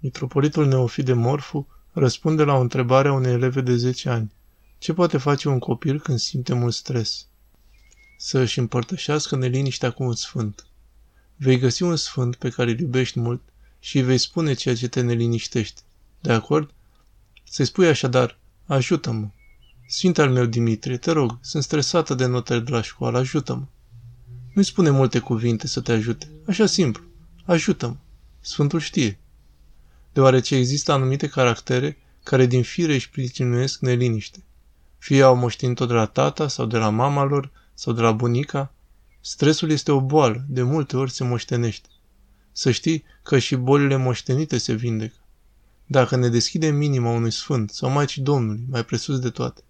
Mitropolitul Neofit de Morfu răspunde la o întrebare a unei eleve de 10 ani. Ce poate face un copil când simte mult stres? Să își împărtășească neliniștea cu un sfânt. Vei găsi un sfânt pe care îl iubești mult și îi vei spune ceea ce te neliniștește. De acord? Să-i spui așadar, ajută-mă. Sfinte al meu Dimitrie, te rog, sunt stresată de notele de la școală, ajută-mă. Nu-i spune multe cuvinte să te ajute, așa simplu, ajută-mă. Sfântul știe. Deoarece există anumite caractere care din fire își pricinuiesc neliniște. Fie au moștenit-o de la tata sau de la mama lor sau de la bunica, stresul este o boală, de multe ori se moștenește. Să știi că și bolile moștenite se vindecă. Dacă ne deschidem inima unui sfânt sau Maicii Domnului, mai presus de toate,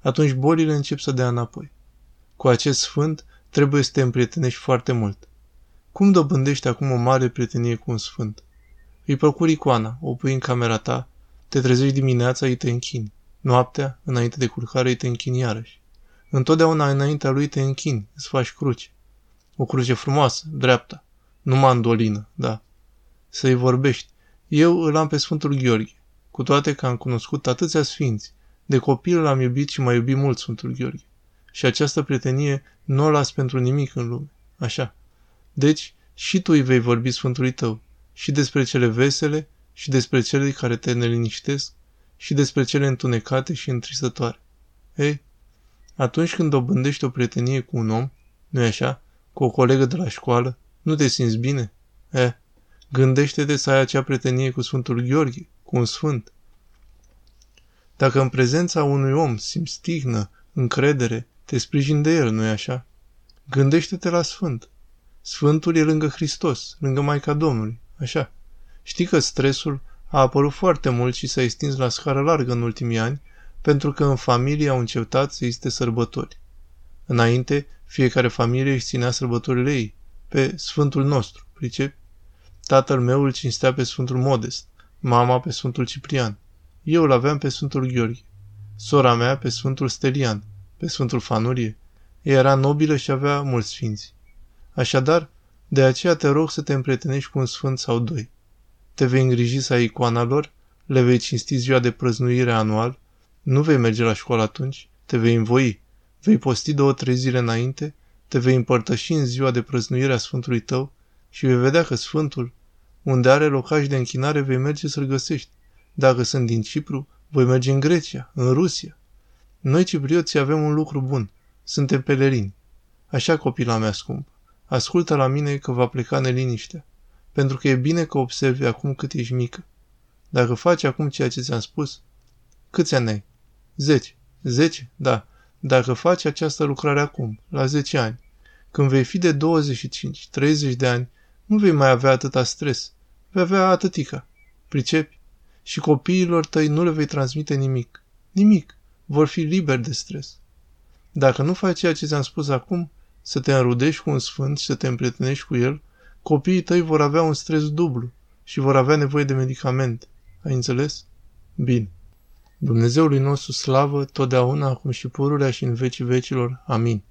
atunci bolile încep să dea înapoi. Cu acest sfânt trebuie să te împrietenești foarte mult. Cum dobândești acum o mare prietenie cu un sfânt? Îi procuri icoana, o pui în camera ta, te trezești dimineața, îi te închini. Noaptea, înainte de culcare, îi te închini iarăși. Întotdeauna înaintea lui te închini, îți faci cruce. O cruce frumoasă, dreapta. Nu mandolină, da. Să-i vorbești. Eu îl am pe Sfântul Gheorghe, cu toate că am cunoscut atâția sfinți. De copil l-am iubit și m-a iubit mult Sfântul Gheorghe. Și această prietenie nu o las pentru nimic în lume. Așa. Deci, și tu îi vei vorbi Sfântului tău, și despre cele vesele, și despre cele care te neliniștesc, și despre cele întunecate și întristătoare. Ei, atunci când dobândești o prietenie cu un om, nu e așa, cu o colegă de la școală, nu te simți bine? Eh, gândește-te să ai acea prietenie cu Sfântul Gheorghe, cu un sfânt. Dacă în prezența unui om simți stignă, încredere, te sprijin de el, nu-i așa? Gândește-te la sfânt. Sfântul e lângă Hristos, lângă Maica Domnului, așa. Știi că stresul a apărut foarte mult și s-a extins la scară largă în ultimii ani, pentru că în familie au încetat să existe sărbători. Înainte, fiecare familie își ținea sărbătorile ei, pe Sfântul nostru, pricepi? Tatăl meu îl cinstea pe Sfântul Modest, mama pe Sfântul Ciprian. Eu îl aveam pe Sfântul Gheorghe. Sora mea pe Sfântul Stelian, pe Sfântul Fanurie. Ea era nobilă și avea mulți sfinți. Așadar, de aceea te rog să te împrietenești cu un sfânt sau doi. Te vei îngriji să ai icoana lor, le vei cinsti ziua de prăznuire anual, nu vei merge la școală atunci, te vei învoi, vei posti două-trei zile înainte, te vei împărtăși în ziua de prăznuire a Sfântului tău și vei vedea că Sfântul, unde are locaș de închinare, vei merge să-l găsești. Dacă sunt din Cipru, voi merge în Grecia, în Rusia. Noi, ciprioții, avem un lucru bun. Suntem pelerini. Așa, copila mea scump, ascultă la mine că va pleca neliniștea, pentru că e bine că observi acum cât ești mică. Dacă faci acum ceea ce ți-am spus, câți ani ai? Zece. Zece? Da. Dacă faci această lucrare acum, la zece ani, când vei fi de 25, 30 de ani, nu vei mai avea atâta stres. Vei avea atâtica. Pricepi? Și copiilor tăi nu le vei transmite nimic. Nimic. Vor fi liberi de stres. Dacă nu faci ceea ce ți-am spus acum, să te înrudești cu un sfânt și să te împrietenești cu el, copiii tăi vor avea un stres dublu și vor avea nevoie de medicamente. Ai înțeles? Bine. Dumnezeului nostru slavă, totdeauna, acum și pururea și în vecii vecilor. Amin.